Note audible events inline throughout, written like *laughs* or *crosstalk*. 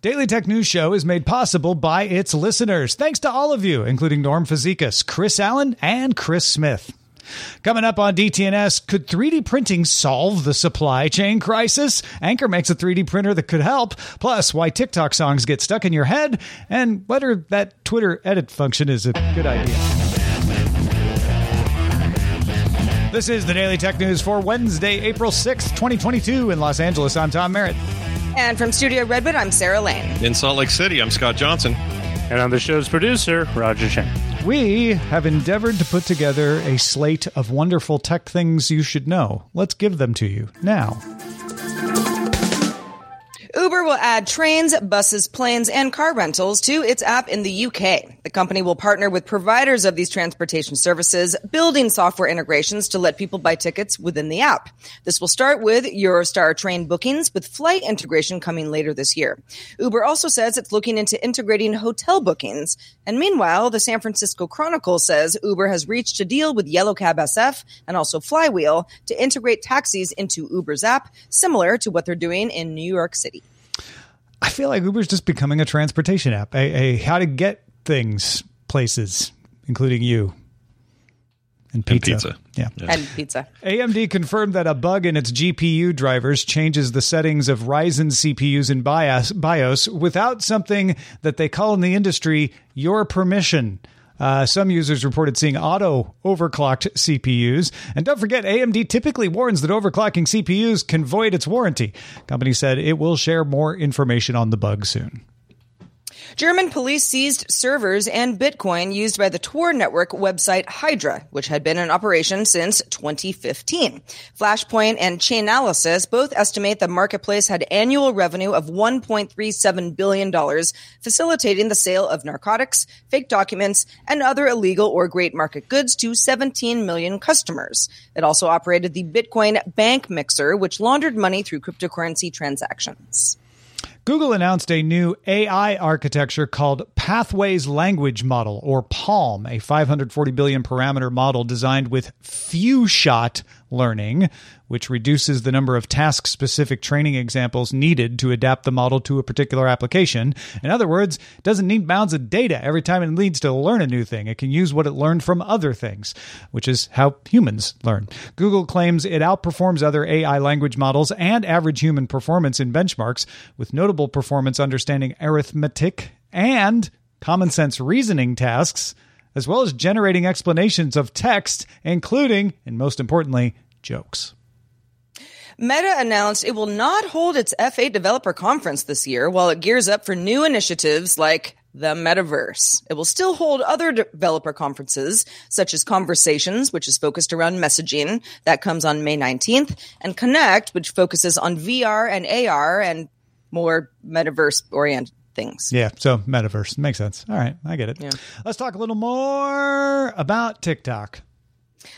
Daily Tech News Show is made possible by its listeners. Thanks to all of you, including Norm Fazekas, Chris Allen, and Chris Smith. Coming up on DTNS, could 3D printing solve the supply chain crisis? Anker makes a 3D printer that could help. Plus, why TikTok songs get stuck in your head, and whether that Twitter edit function is a good idea. This is the Daily Tech News for Wednesday, April 6th, 2022, in Los Angeles. I'm Tom Merritt. And from Studio Redwood, I'm Sarah Lane. In Salt Lake City, I'm Scott Johnson. And I'm the show's producer, Roger Chang. We have endeavored to put together a slate of wonderful tech things you should know. Let's give them to you now. Uber will add trains, buses, planes, and car rentals to its app in the UK. The company will partner with providers of these transportation services, building software integrations to let people buy tickets within the app. This will start with Eurostar train bookings, with flight integration coming later this year. Uber also says it's looking into integrating hotel bookings. And meanwhile, the San Francisco Chronicle says Uber has reached a deal with Yellow Cab SF and also Flywheel to integrate taxis into Uber's app, similar to what they're doing in New York City. I feel like Uber's just becoming a transportation app, a, a how to get things places, including you. And pizza. And pizza. Yeah. Yeah. And pizza. AMD confirmed that a bug in its GPU drivers changes the settings of Ryzen CPUs in BIOS, BIOS without something that they call in the industry your permission. Uh, some users reported seeing auto overclocked CPUs. And don't forget, AMD typically warns that overclocking CPUs can void its warranty. Company said it will share more information on the bug soon. German police seized servers and Bitcoin used by the Tor network website Hydra, which had been in operation since 2015. Flashpoint and Chainalysis both estimate the marketplace had annual revenue of $1.37 billion, facilitating the sale of narcotics, fake documents, and other illegal or great market goods to 17 million customers. It also operated the Bitcoin bank mixer, which laundered money through cryptocurrency transactions. Google announced a new AI architecture called Pathways Language Model, or PALM, a 540 billion parameter model designed with few shot learning, which reduces the number of task specific training examples needed to adapt the model to a particular application. In other words, it doesn't need bounds of data every time it needs to learn a new thing. It can use what it learned from other things, which is how humans learn. Google claims it outperforms other AI language models and average human performance in benchmarks, with notable performance understanding arithmetic and common sense reasoning tasks as well as generating explanations of text, including, and most importantly, jokes. Meta announced it will not hold its F8 developer conference this year while it gears up for new initiatives like the metaverse. It will still hold other developer conferences, such as Conversations, which is focused around messaging. That comes on May 19th, and Connect, which focuses on VR and AR and more metaverse oriented things. Yeah, so metaverse makes sense. All right, I get it. Yeah. Let's talk a little more about TikTok.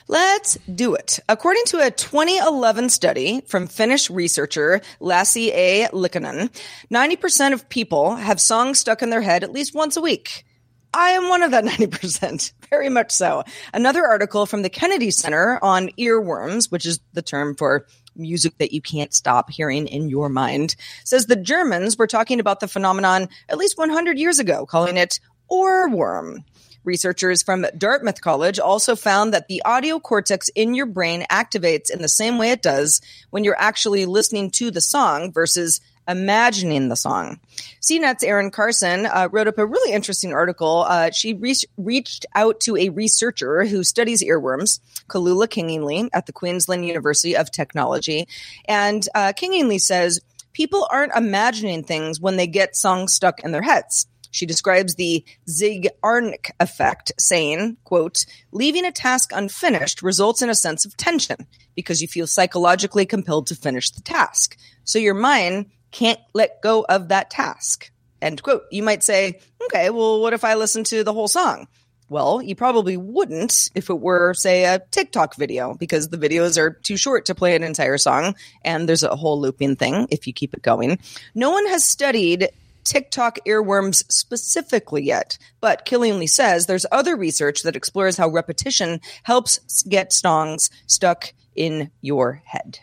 Let's do it. According to a 2011 study from Finnish researcher Lassi A. Liikkanen, 90% of people have songs stuck in their head at least once a week. I am one of that *laughs* 90%, very much so. Another article from the Kennedy Center on earworms, which is the term for music that you can't stop hearing in your mind, says the Germans were talking about the phenomenon at least 100 years ago, calling it ohrwurm. Researchers from Dartmouth College also found that the audio cortex in your brain activates in the same way it does when you're actually listening to the song versus imagining the song. CNET's Erin Carson uh, wrote up a really interesting article. Uh, she re- reached out to a researcher who studies earworms, Kalula Kingingley, at the Queensland University of Technology. And uh, Kingingley says people aren't imagining things when they get songs stuck in their heads. She describes the Zeigarnik effect, saying, quote, leaving a task unfinished results in a sense of tension because you feel psychologically compelled to finish the task. So your mind can't let go of that task. End quote. You might say, okay, well, what if I listen to the whole song? Well, you probably wouldn't if it were, say, a TikTok video, because the videos are too short to play an entire song, and there's a whole looping thing if you keep it going. No one has studied TikTok earworms specifically yet, but Killingly says there's other research that explores how repetition helps get songs stuck in your head.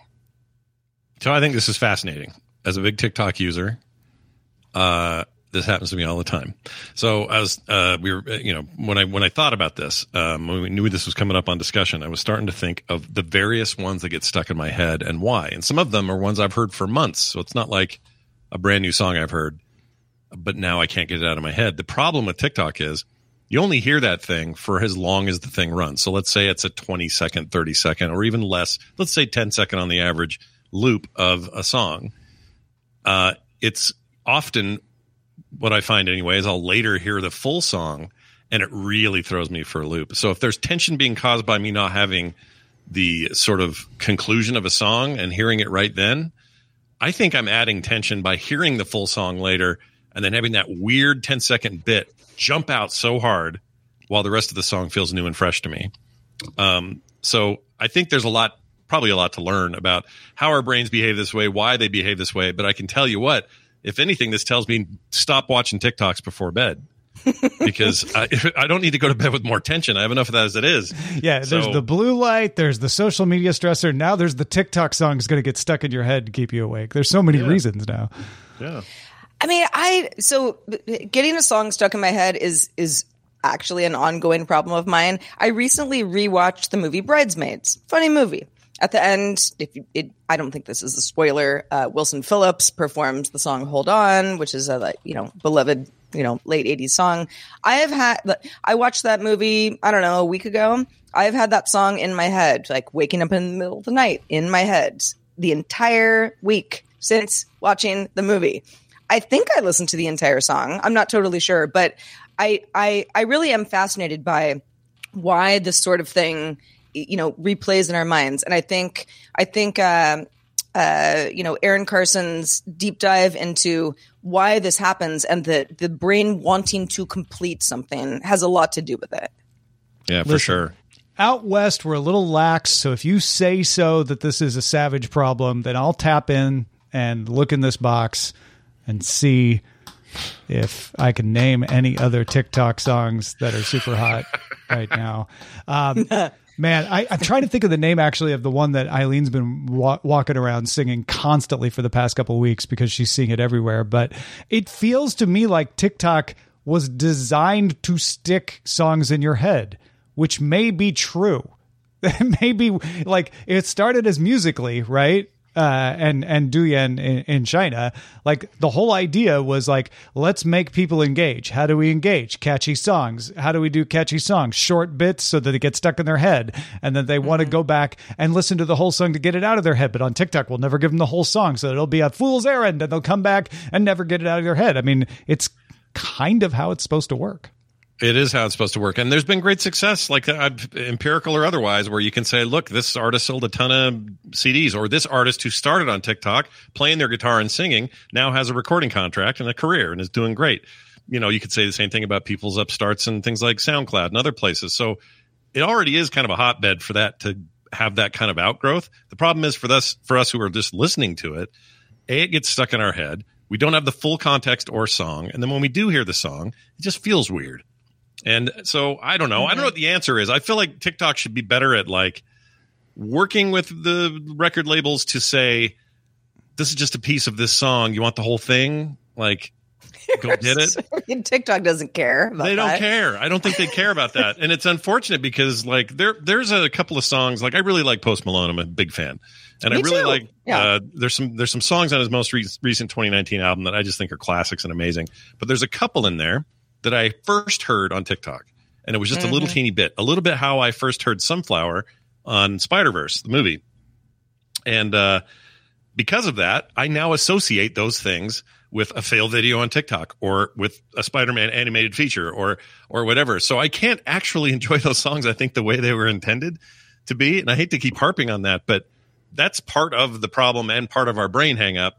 So I think this is fascinating. As a big TikTok user, uh, this happens to me all the time. So as uh, we were, you know, when I when I thought about this, um, when we knew this was coming up on discussion, I was starting to think of the various ones that get stuck in my head and why. And some of them are ones I've heard for months, so it's not like a brand new song I've heard, but now I can't get it out of my head. The problem with TikTok is you only hear that thing for as long as the thing runs. So let's say it's a 20 second, 30 second, or even less. Let's say 10 second on the average loop of a song. Uh, it's often what I find anyway is I'll later hear the full song and it really throws me for a loop. So if there's tension being caused by me not having the sort of conclusion of a song and hearing it right then, I think I'm adding tension by hearing the full song later and then having that weird 10 second bit jump out so hard while the rest of the song feels new and fresh to me. Um, so I think there's a lot, probably a lot to learn about how our brains behave this way, why they behave this way. But I can tell you what, if anything, this tells me stop watching TikToks before bed. *laughs* because I, I, don't need to go to bed with more tension. I have enough of that as it is. Yeah, there's the blue light, there's the social media stressor. Now there's the TikTok song is going to get stuck in your head to keep you awake. There's so many yeah. reasons now. Yeah. I mean, I so getting a song stuck in my head is is actually an ongoing problem of mine. I recently rewatched the movie Bridesmaids. Funny movie at the end, if you, it, I don't think this is a spoiler, uh, Wilson Phillips performs the song "Hold On," which is a you know beloved you know late '80s song. I have had I watched that movie I don't know a week ago. I've had that song in my head, like waking up in the middle of the night in my head the entire week since watching the movie. I think I listened to the entire song. I'm not totally sure, but I I I really am fascinated by why this sort of thing you know replays in our minds. And i think i think uh, uh, you know Erin Carson's deep dive into why this happens and the the brain wanting to complete something has a lot to do with it. Yeah for Listen, sure. out west we're a little lax so if you say so that this is a savage problem then i'll tap in and look in this box and see if I can name any other TikTok songs that are super hot right now. Um, *laughs* Man, I, I'm trying to think of the name actually of the one that Eileen's been wa- walking around singing constantly for the past couple weeks because she's seeing it everywhere. But it feels to me like TikTok was designed to stick songs in your head, which may be true. *laughs* Maybe like it started as Musical.ly, right? Uh, and and Douyin in, in China, like the whole idea was like, let's make people engage. How do we engage? Catchy songs. How do we do catchy songs? Short bits so that it gets stuck in their head, and then they mm-hmm. want to go back and listen to the whole song to get it out of their head. But on TikTok, we'll never give them the whole song, so it'll be a fool's errand, and they'll come back and never get it out of their head. I mean, it's kind of how it's supposed to work. It is how it's supposed to work, and there's been great success, like uh, empirical or otherwise, where you can say, "Look, this artist sold a ton of CDs," or "This artist who started on TikTok playing their guitar and singing now has a recording contract and a career and is doing great." You know, you could say the same thing about people's upstarts and things like SoundCloud and other places. So it already is kind of a hotbed for that to have that kind of outgrowth. The problem is for us, for us who are just listening to it, a it gets stuck in our head. We don't have the full context or song, and then when we do hear the song, it just feels weird. And so I don't know. I don't know what the answer is. I feel like TikTok should be better at like working with the record labels to say, this is just a piece of this song. You want the whole thing? Like, *laughs* go get it. TikTok doesn't care. About they don't that. care. I don't think they care about that, and it's unfortunate because like there there's a couple of songs like I really like Post Malone. I'm a big fan, and Me I really too. like Yeah. uh, there's some there's some songs on his most re- recent 2019 album that I just think are classics and amazing. But there's a couple in there that I first heard on TikTok, and it was just a Mm-hmm. little teeny bit, a little bit how I first heard Sunflower on Spider Verse, the movie, and uh, because of that, I now associate those things with a fail video on TikTok or with a Spider-Man animated feature or or whatever. So I can't actually *laughs* enjoy those songs I think the way they were intended to be. And I hate to keep harping on that, but that's part of the problem and part of our brain hangup.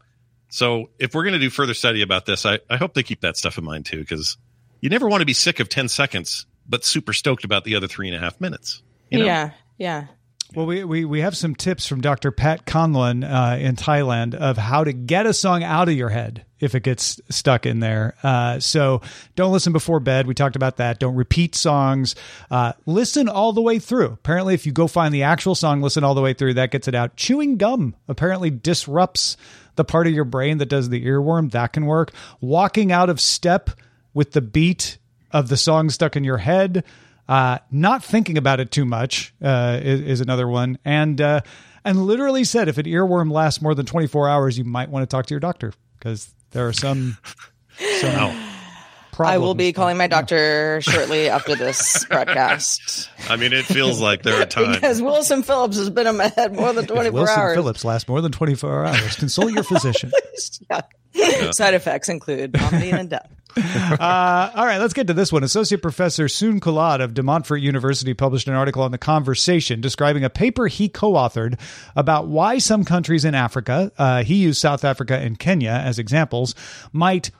So if we're going to do further study about this, I, I hope they keep that stuff in mind too, because you never want to be sick of 10 seconds, but super stoked about the other three and a half minutes. You know? Yeah, yeah. Well, we, we, we have some tips from Dr. Pat Conlon uh, in Thailand of how to get a song out of your head if it gets stuck in there. Uh, so don't listen before bed. We talked about that. Don't repeat songs. Uh, listen all the way through. Apparently, if you go find the actual song, listen all the way through, that gets it out. Chewing gum apparently disrupts the part of your brain that does the earworm. That can work. Walking out of step with the beat of the song stuck in your head. Uh, not thinking about it too much uh, is, is another one, and uh, and literally said if an earworm lasts more than twenty four hours, you might want to talk to your doctor because there are some some problems. I will be calling my doctor shortly after this *laughs* broadcast I mean, it feels like there are *laughs* times. because Wilson Phillips has been in my head more than *laughs* If 24 Wilson hours. Phillips lasts more than twenty four hours. Consult your physician. Yeah. Side effects include vomiting and death. Uh, all right, let's get to this one. Associate Professor Soon Kulad of De Montfort University published an article on the conversation describing a paper he co authored about why some countries in Africa, uh, he used South Africa and Kenya as examples, might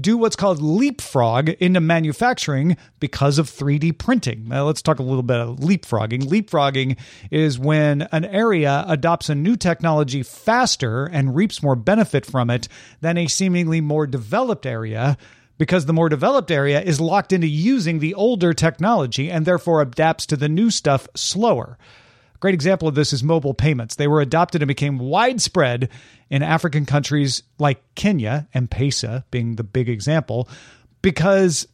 do what's called leapfrog into manufacturing because of 3D printing. Now, let's talk a little bit of leapfrogging. Leapfrogging is when an area adopts a new technology faster and reaps more benefit from it than a seemingly more developed area because the more developed area is locked into using the older technology and therefore adapts to the new stuff slower. Great example of this is mobile payments. They were adopted and became widespread in African countries like Kenya, M Pesa being the big example, because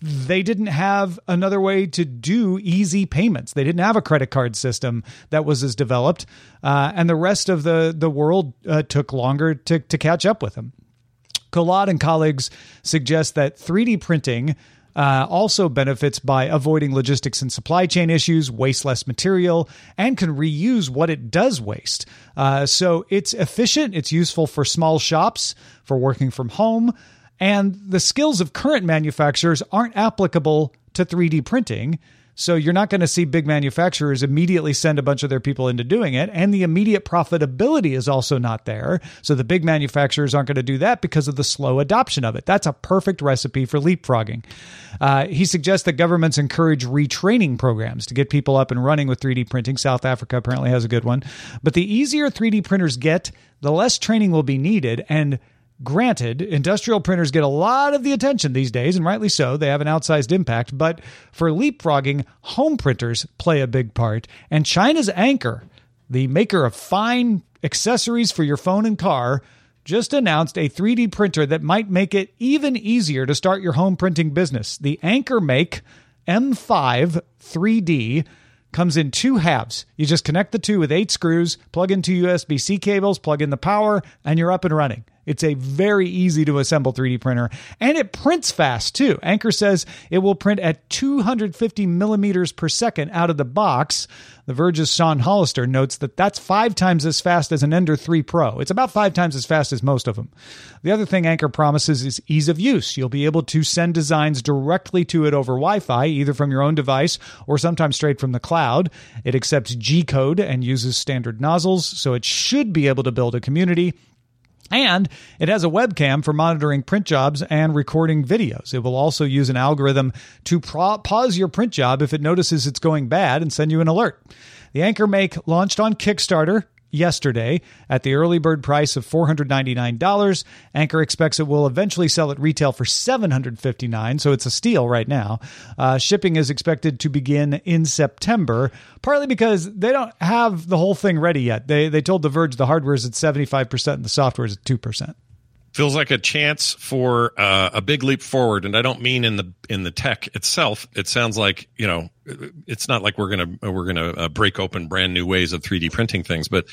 they didn't have another way to do easy payments. They didn't have a credit card system that was as developed, uh, and the rest of the the world uh, took longer to to catch up with them. Collard and colleagues suggest that 3D printing uh, also benefits by avoiding logistics and supply chain issues, waste less material, and can reuse what it does waste. Uh, so it's efficient, it's useful for small shops, for working from home, and the skills of current manufacturers aren't applicable to 3D printing. So you're not going to see big manufacturers immediately send a bunch of their people into doing it. And the immediate profitability is also not there. So the big manufacturers aren't going to do that because of the slow adoption of it. That's a perfect recipe for leapfrogging. Uh, he suggests that governments encourage retraining programs to get people up and running with 3D printing. South Africa apparently has a good one. But the easier 3D printers get, the less training will be needed. And Granted, industrial printers get a lot of the attention these days, and rightly so. They have an outsized impact. But for leapfrogging, home printers play a big part. And China's Anker, the maker of fine accessories for your phone and car, just announced a 3D printer that might make it even easier to start your home printing business. The AnkerMake M5 3D comes in two halves. You just connect the two with eight screws, plug in two USB C cables, plug in the power, and you're up and running. It's a very easy to assemble 3D printer, and it prints fast too. Anker says it will print at 250 millimeters per second out of the box. The Verge's Sean Hollister notes that that's five times as fast as an Ender 3 Pro. It's about five times as fast as most of them. The other thing Anker promises is ease of use. You'll be able to send designs directly to it over Wi Fi, either from your own device or sometimes straight from the cloud. It accepts G code and uses standard nozzles, so it should be able to build a community. And it has a webcam for monitoring print jobs and recording videos. It will also use an algorithm to pro- pause your print job if it notices it's going bad and send you an alert. The AnkerMake launched on Kickstarter yesterday at the early bird price of $499. Anker expects it will eventually sell at retail for $759, so it's a steal right now. Uh, shipping is expected to begin in September, partly because they don't have the whole thing ready yet. They they told The Verge the hardware is at 75% and the software is at 2%. Feels like a chance for uh, a big leap forward. And i don't mean in the in the tech itself. It sounds like you know it's not like we're gonna we're gonna uh, break open brand new ways of 3d printing things but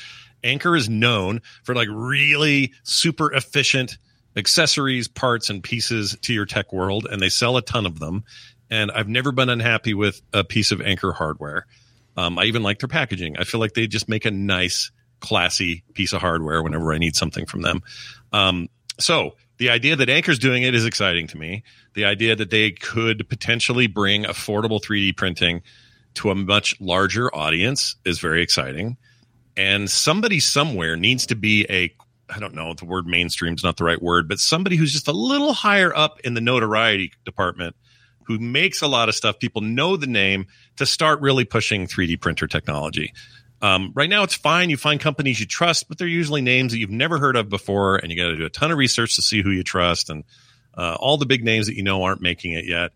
Anker is known for like really super efficient accessories parts and pieces to your tech world and they sell a ton of them. And i've never been unhappy with a piece of Anker hardware. Um, i even like their packaging. I feel like they just make a nice classy piece of hardware whenever i need something from them. Um, so the idea that Anker's doing it is exciting to me. The idea that they could potentially bring affordable 3D printing to a much larger audience is very exciting. And somebody somewhere needs to be a I don't know, the word mainstream is not the right word, but somebody who's just a little higher up in the notoriety department who makes a lot of stuff. People know the name to start really pushing 3D printer technology. Um, right now, it's fine. You find companies you trust, but they're usually names that you've never heard of before, and you got to do a ton of research to see who you trust. And uh, all the big names that you know aren't making it yet.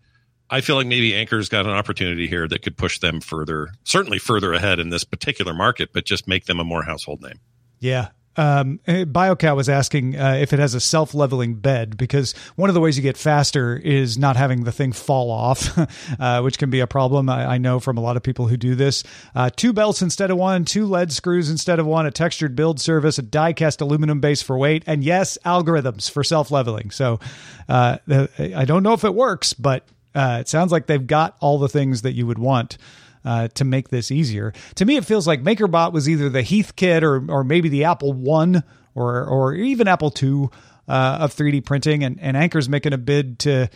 I feel like maybe Anker's got an opportunity here that could push them further, certainly further ahead in this particular market, but just make them a more household name. Yeah, um, eh, BioCat was asking uh, if it has a self leveling bed because one of the ways you get faster is not having the thing fall off, *laughs* uh, which can be a problem. I, I, know from a lot of people who do this. Uh, two belts instead of one, two lead screws instead of one, a textured build service, a die cast aluminum base for weight, and yes, algorithms for self leveling. So uh, I don't know if it works, but uh, it sounds like they've got all the things that you would want uh, to make this easier. To me, it feels like MakerBot was either the Heathkit or or maybe the Apple One or or even Apple Two uh, of 3D printing, and, and Anker's making a bid to.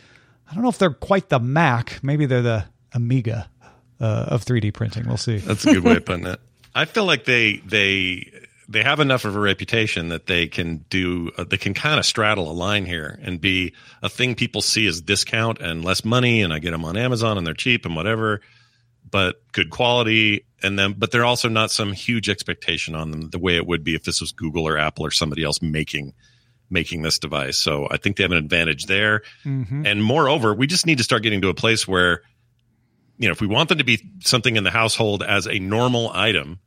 I don't know if they're quite the Mac. Maybe they're the Amiga uh, of 3D printing. We'll see. That's a good way of putting it. *laughs* I feel like they they they have enough of a reputation that they can do uh, they can kind of straddle a line here and be a thing people see as discount and less money and I get them on Amazon and they're cheap and whatever but good quality and then but they're also not some huge expectation on them the way it would be if this was Google or Apple or somebody else making making this device. So I think they have an advantage there. Mm-hmm. And moreover, we just need to start getting to a place where you know, if we want them to be something in the household as a normal item,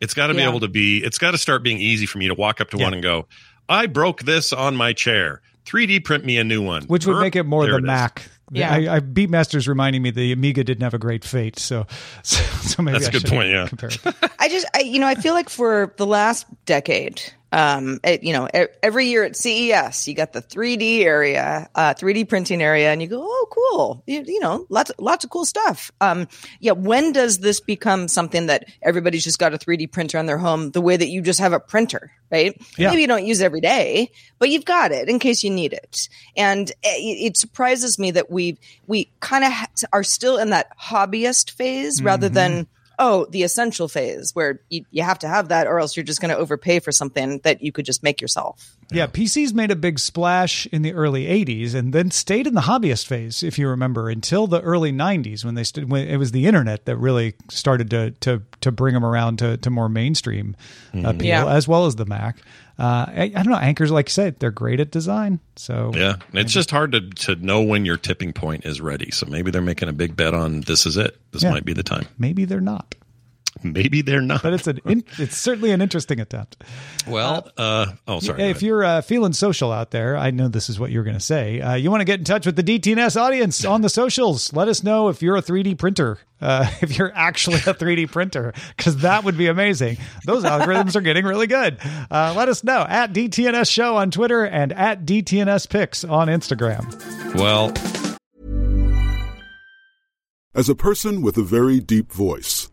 it's got to yeah. be able to be it's got to start being easy for me to walk up to yeah. one and go, "I broke this on my chair. 3D print me a new one." Which would make it more the Mac yeah, I, I Beatmaster's reminding me the Amiga didn't have a great fate, so *laughs* so, so maybe that's I a good point. Yeah, I just I, you know I feel like for the last decade, um, it, you know, every year at CES, you got the 3D area, uh, 3D printing area, and you go, oh, cool. You, you, know, lots, lots of cool stuff. Um, yeah. When does this become something that everybody's just got a 3D printer in their home the way that you just have a printer, right? Yeah. Maybe you don't use it every day, but you've got it in case you need it. And it, it surprises me that we, we kind of ha- are still in that hobbyist phase mm-hmm. rather than, oh, the essential phase where you, you have to have that or else you're just going to overpay for something that you could just make yourself. Yeah, PCs made a big splash in the early 80s and then stayed in the hobbyist phase, if you remember, until the early 90s when they st- when it was the internet that really started to to to bring them around to, to more mainstream mm-hmm. appeal, yeah. as well as the Mac. Uh, I, I, don't know. Ankers, like you said, they're great at design. So yeah, it's just hard to to know when your tipping point is ready. So maybe they're making a big bet on this is it. This yeah. might be the time. Maybe they're not. Maybe they're not. But it's an in, it's certainly an interesting attempt. Well, uh, uh, oh sorry. If you're uh, feeling social out there, I know this is what you're going to say. Uh, you want to get in touch with the DTNS audience on the socials. Let us know if you're a 3D printer, uh, *laughs* if you're actually a 3D printer, because that would be amazing. Those algorithms are getting really good. Uh, let us know at DTNS Show on Twitter and at DTNS Pics on Instagram. Well. As a person with a very deep voice,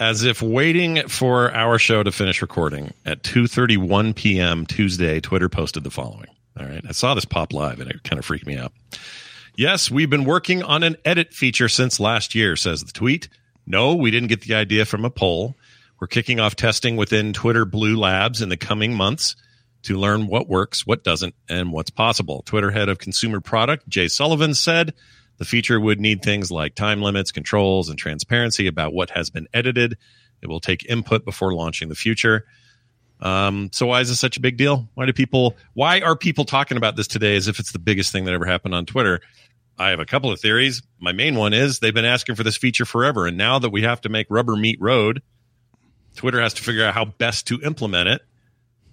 As if waiting for our show to finish recording at 2:31 p.m. Tuesday, Twitter posted the following. All right, I saw this pop live and it kind of freaked me out. Yes, we've been working on an edit feature since last year, says the tweet. No, we didn't get the idea from a poll. We're kicking off testing within Twitter Blue Labs in the coming months to learn what works, what doesn't, and what's possible. Twitter head of consumer product, Jay Sullivan, said the feature would need things like time limits, controls, and transparency about what has been edited. It will take input before launching the future. Um, so why is this such a big deal? Why do people? Why are people talking about this today as if it's the biggest thing that ever happened on Twitter? I have a couple of theories. My main one is they've been asking for this feature forever, and now that we have to make rubber meet road, Twitter has to figure out how best to implement it.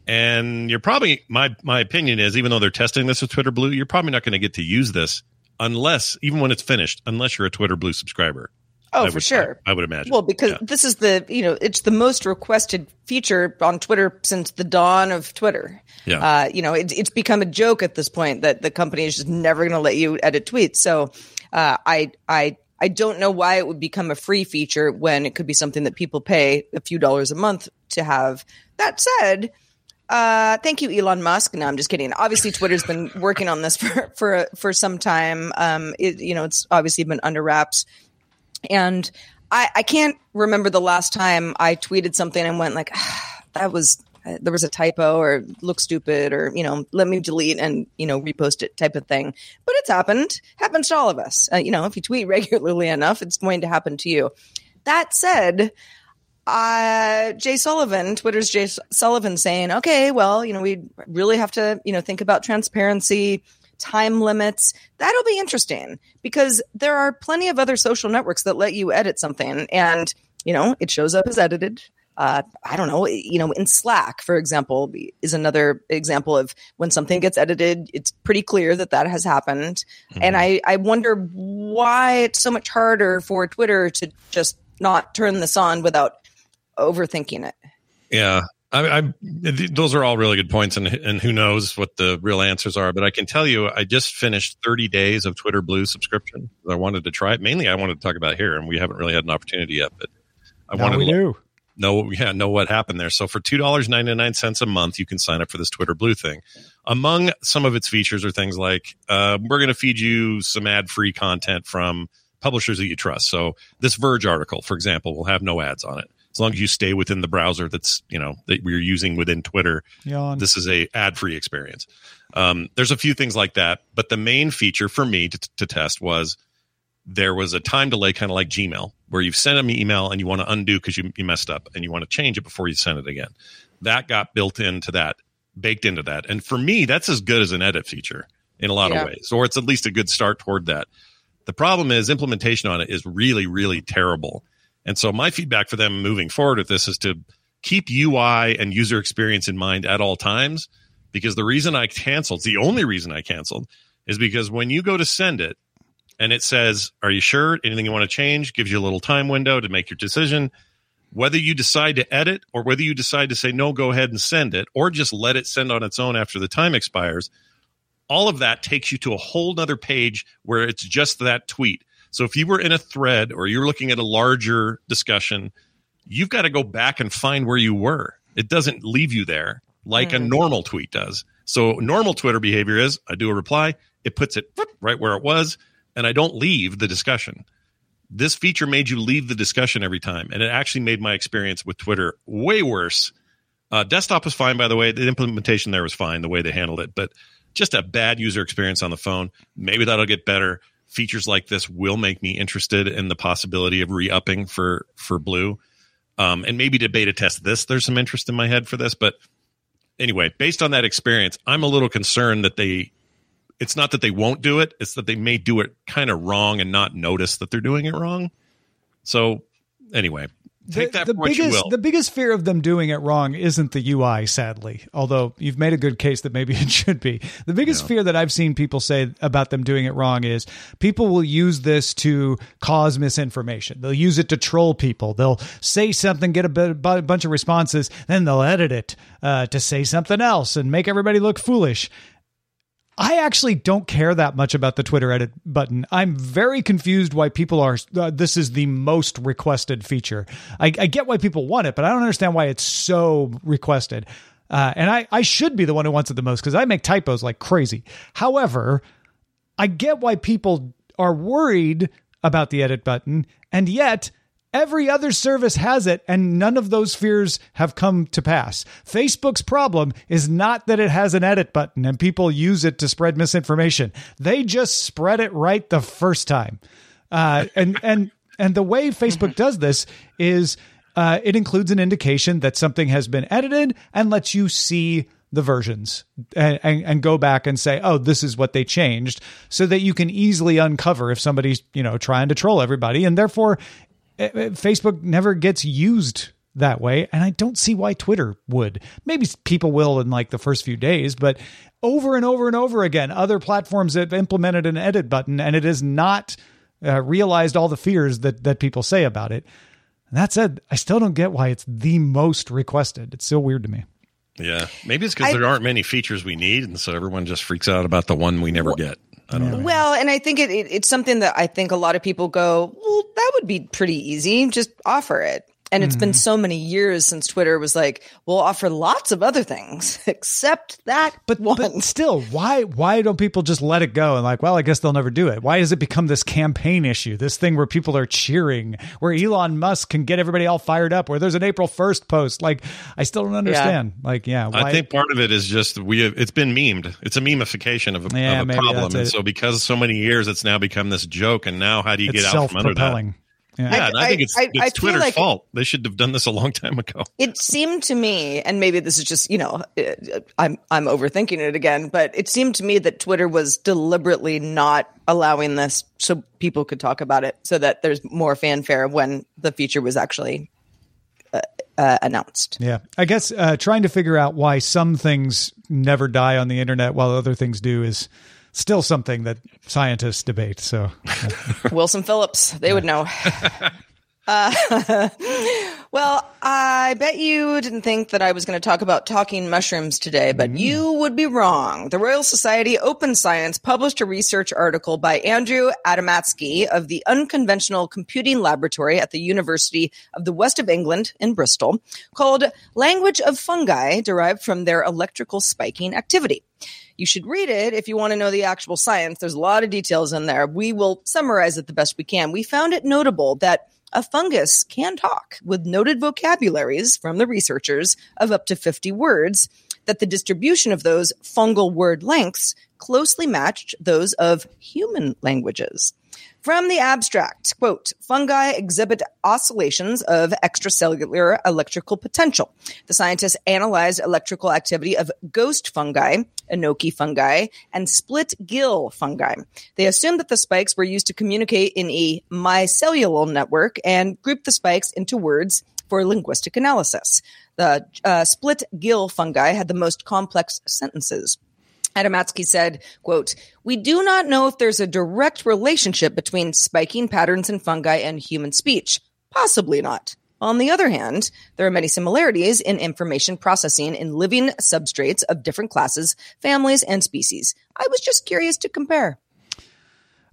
And you're probably my my opinion is even though they're testing this with Twitter Blue, you're probably not going to get to use this unless even when it's finished, unless you're a Twitter Blue subscriber. Oh, I for would- sure. I, I would imagine. Well, because Yeah. this is the you know it's the most requested feature on Twitter since the dawn of Twitter. Yeah. Uh, you know, it, it's become a joke at this point that the company is just never going to let you edit tweets. So, uh, I I I don't know why it would become a free feature when it could be something that people pay a few dollars a month to have. That said. Uh, thank you, Elon Musk. No, I'm just kidding. Obviously, Twitter's been working on this *laughs* for for for some time. Um, it, you know, it's obviously been under wraps and I, I can't remember the last time I tweeted something and went like, ah, *sighs* that was there was a typo or look stupid or you know let me delete and you know repost it type of thing. But it's happened. Happens to all of us. Uh, you know, if you tweet *laughs* regularly enough, it's going to happen to you. That said. Uh, Jay Sullivan, Twitter's Jay Sullivan saying, okay, well, you know, we really have to, you know, think about transparency, time limits. That'll be interesting because there are plenty of other social networks that let you edit something and, you know, it shows up as edited. Uh, I don't know, you know, in Slack, for example, is another example of when something gets edited, it's pretty clear that that has happened. And I, I wonder why it's so much harder for Twitter to just not turn this on without overthinking it. Yeah. I, I those are all really good points, and and who knows what the real answers are. But I can tell you, I just finished 30 days of Twitter Blue subscription. I wanted to try it. Mainly, I wanted to talk about it here, and we haven't really had an opportunity yet. But I Now wanted we to do. know yeah know what happened there. So for two dollars ninety nine cents a month, you can sign up for this Twitter Blue thing. Among some of its features are things like uh, we're going to feed you some ad free content from publishers that you trust. So this Verge article, for example, will have no ads on it as long as you stay within the browser that's you know that we're using within Twitter. Yawn. This is a ad free experience. Um, there's a few things like that, but the main feature for me to, to test was there was a time delay, kind of like Gmail, where you've sent an email and you want to undo because you, you messed up and you want to change it before you send it again. That got built into that, baked into that. And for me, that's as good as an edit feature in a lot Yeah. of ways, or it's at least a good start toward that. The problem is implementation on it is really, really terrible. And so my feedback for them moving forward with this is to keep UI and user experience in mind at all times. Because the reason I canceled, the only reason I canceled, is because when you go to send it and it says, Are you sure? Anything you want to change? Gives you a little time window to make your decision. Whether you decide to edit or whether you decide to say, No, go ahead and send it, or just let it send on its own after the time expires, all of that takes you to a whole nother page where it's just that tweet. So if you were in a thread or you're looking at a larger discussion, you've got to go back and find where you were. It doesn't leave you there. like a normal tweet does. So normal Twitter behavior is I do a reply, it puts it right where it was, and I don't leave the discussion. This feature made you leave the discussion every time, and it actually made my experience with Twitter way worse. Uh, desktop was fine, by the way. The implementation there was fine, the way they handled it, but just a bad user experience on the phone. Maybe that'll get better. Features like this will make me interested in the possibility of re-upping for for Blue, um, and maybe to beta test this. There's some interest in my head for this, but anyway, based on that experience, I'm a little concerned that they. It's not that they won't do it; it's that they may do it kind of wrong and not notice that they're doing it wrong. So, anyway, take the, that the biggest. The biggest fear of them doing it wrong isn't the UI, sadly. Although you've made a good case that maybe *laughs* it should be. The biggest fear that I've seen people say about them doing it wrong is people will use this to cause misinformation. They'll use it to troll people. They'll say something, get a, bit, a bunch of responses, then they'll edit it uh, to say something else and make everybody look foolish. I actually don't care that much about the Twitter edit button. I'm very confused why people are. Uh, this is the most requested feature. I, I, get why people want it, but I don't understand why it's so requested. Uh, and I, I should be the one who wants it the most because I make typos like crazy. However, I get why people are worried about the edit button, and yet Every other service has it, and none of those fears have come to pass. Facebook's problem is not that it has an edit button and people use it to spread misinformation. They just spread it right the first time. Uh, and and and the way Facebook does this is uh, it includes an indication that something has been edited and lets you see the versions and, and, and, go back and say, oh, this is what they changed, so that you can easily uncover if somebody's you know trying to troll everybody, and therefore Facebook never gets used that way and i don't see why twitter would. Maybe people will in like the first few days but over and over and over again other platforms have implemented an edit button and it has not uh, realized all the fears that that people say about it. And that said i still don't get why it's the most requested. It's still weird to me. Yeah. Maybe it's because there aren't many features we need and so everyone just freaks out about the one we never get I don't know. Well, and I think it, it, it's something that I think a lot of people go, well, that would be pretty easy. Just offer it. And it's mm-hmm. been so many years since Twitter was like, we'll offer lots of other things *laughs* except that but, one. But *laughs* still, why why don't people just let it go and like, well, I guess they'll never do it? Why does it become this campaign issue, this thing where people are cheering, where Elon Musk can get everybody all fired up, where there's an April 1st post? Like, I still don't understand. Yeah. Like, yeah. Why? I think part of it is just we have, it's been memed. It's a memification of a, yeah, of a problem. And so because so many years, it's now become this joke. And now how do you it's get out from under that? Yeah, yeah I, I, think it's, I, it's Twitter's like fault. They should have done this a long time ago. It seemed to me, and maybe this is just you know, uh, I'm I'm overthinking it again, but it seemed to me that Twitter was deliberately not allowing this so people could talk about it, so that there's more fanfare when the feature was actually uh, uh, announced. Yeah, I guess uh, trying to figure out why some things never die on the internet while other things do is still something that scientists debate. So, *laughs* Wilson Phillips, they would know. *laughs* Uh, *laughs* well, I bet you didn't think that I was going to talk about talking mushrooms today, but mm. you would be wrong. The Royal Society Open Science published a research article by Andrew Adamatzky of the Unconventional Computing Laboratory at the University of the West of England in Bristol called Language of Fungi Derived from Their Electrical Spiking Activity. You should read it if you want to know the actual science. There's a lot of details in there. We will summarize it the best we can. We found it notable that a fungus can talk with noted vocabularies from the researchers of up to 50 words, that the distribution of those fungal word lengths closely matched those of human languages. From the abstract, quote, fungi exhibit oscillations of extracellular electrical potential. The scientists analyzed electrical activity of ghost fungi, enoki fungi, and split gill fungi. They assumed that the spikes were used to communicate in a mycelial network and grouped the spikes into words for linguistic analysis. The uh, split gill fungi had the most complex sentences. Adamatzky said, quote, We do not know if there's a direct relationship between spiking patterns in fungi and human speech. Possibly not. On the other hand, there are many similarities in information processing in living substrates of different classes, families, and species. I was just curious to compare.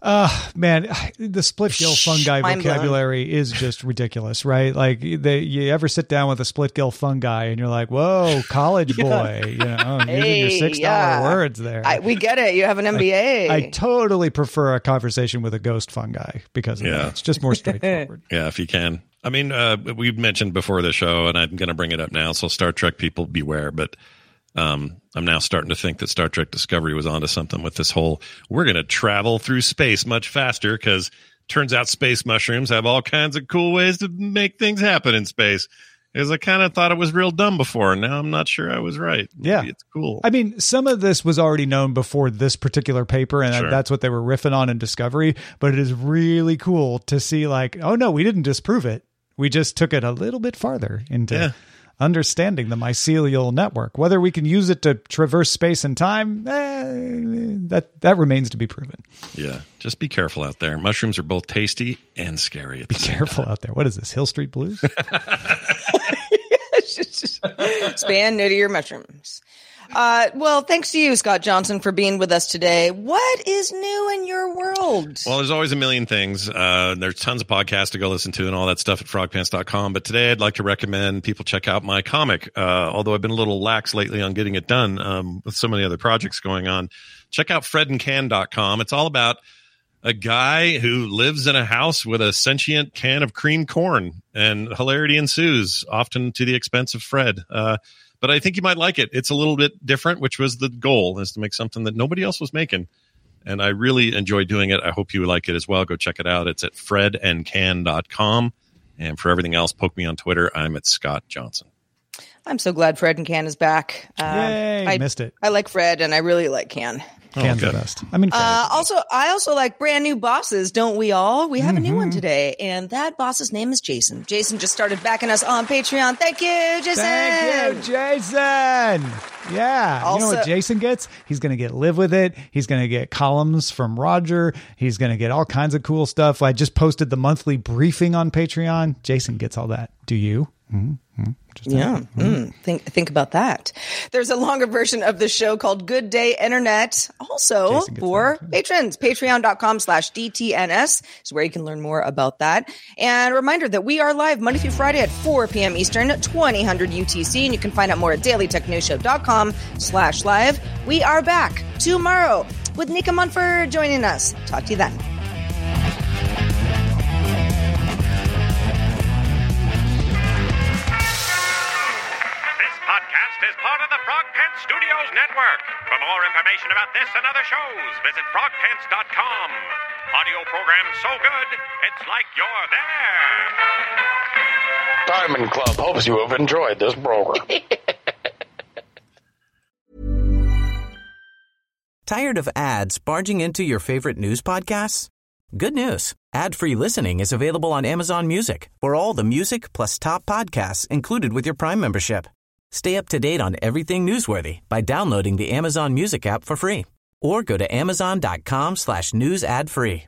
Uh man, *sighs* the split gill fungi Mind blown. vocabulary is just ridiculous, right? Like they, you ever sit down with a split gill fungi and you're like, "Whoa, *laughs* college boy," you know, using your six dollar yeah. words there. I, we get it. You have an MBA. I totally prefer a conversation with a ghost fungi because Yeah. that. it's just more straightforward. *laughs* Yeah, if you can. I mean, uh, we've mentioned before the show, and I'm going to bring it up now. So, Star Trek people beware. But um, I'm now starting to think that Star Trek Discovery was onto something with this whole we're going to travel through space much faster because turns out space mushrooms have all kinds of cool ways to make things happen in space. Because I kind of thought it was real dumb before, and now I'm not sure I was right. Maybe Yeah. it's cool. I mean, some of this was already known before this particular paper, and Sure. that's what they were riffing on in Discovery. But it is really cool to see, like, oh no, we didn't disprove it. We just took it a little bit farther into Yeah. Understanding the mycelial network. Whether we can use it to traverse space and time, eh, that that remains to be proven. yeah, just be careful out there. Mushrooms are both tasty and scary. At Be the careful time. out there. What is this, Hill Street Blues? *laughs* *laughs* Span new to your mushrooms. Uh, well, thanks to you, Scott Johnson, for being with us today. What is new in your world? Well, there's always a million things. Uh, there's tons of podcasts to go listen to and all that stuff at frogpants.com. But today I'd like to recommend people check out my comic. Uh, although I've been a little lax lately on getting it done um, with so many other projects going on. Check out fredandcan.com. It's all about a guy who lives in a house with a sentient can of cream corn and hilarity ensues, often to the expense of Fred. Uh, but I think you might like it. It's a little bit different, which was the goal, is to make something that nobody else was making and I really enjoy doing it. I hope you like it as well. Go check it out. It's at fredandcan.com. And for everything else, poke me on Twitter. I'm at Scott Johnson. I'm so glad Fred and Can is back. Uh, Yay, I missed it. I like Fred, and I really like Can. Can's the good. best. I mean, Uh, also, I also like brand new bosses, don't we all? We have a new Mm-hmm. one today, and that boss's name is Jason. Jason just started backing us on Patreon. Thank you, Jason. Thank you, Jason. Yeah. you know Also- what Jason gets? He's going to get Live With It. He's going to get columns from Roger. He's going to get all kinds of cool stuff. I just posted the monthly briefing on Patreon. Jason gets all that. Do you? Mm-hmm. Just Yeah, mm, think think about that. There's a longer version of the show called Good Day Internet, also for patrons. Patreon.com slash DTNS is where you can learn more about that. And a reminder that we are live Monday through Friday at 4 p.m. Eastern, 2000 UTC, and you can find out more at dailytechnewsshow.com slash live. We are back tomorrow with Nika Munford joining us. Talk to you then. Podcast is part of the Frog Pants Studios Network. For more information about this and other shows, visit frogpants.com. Audio program so good, it's like you're there. Diamond Club hopes you have enjoyed this program. *laughs* Tired of ads barging into your favorite news podcasts? Good news. Ad-free listening is available on Amazon Music for all the music plus top podcasts included with your Prime membership. Stay up to date on everything newsworthy by downloading the Amazon Music app for free or go to amazon.com slash news ad free.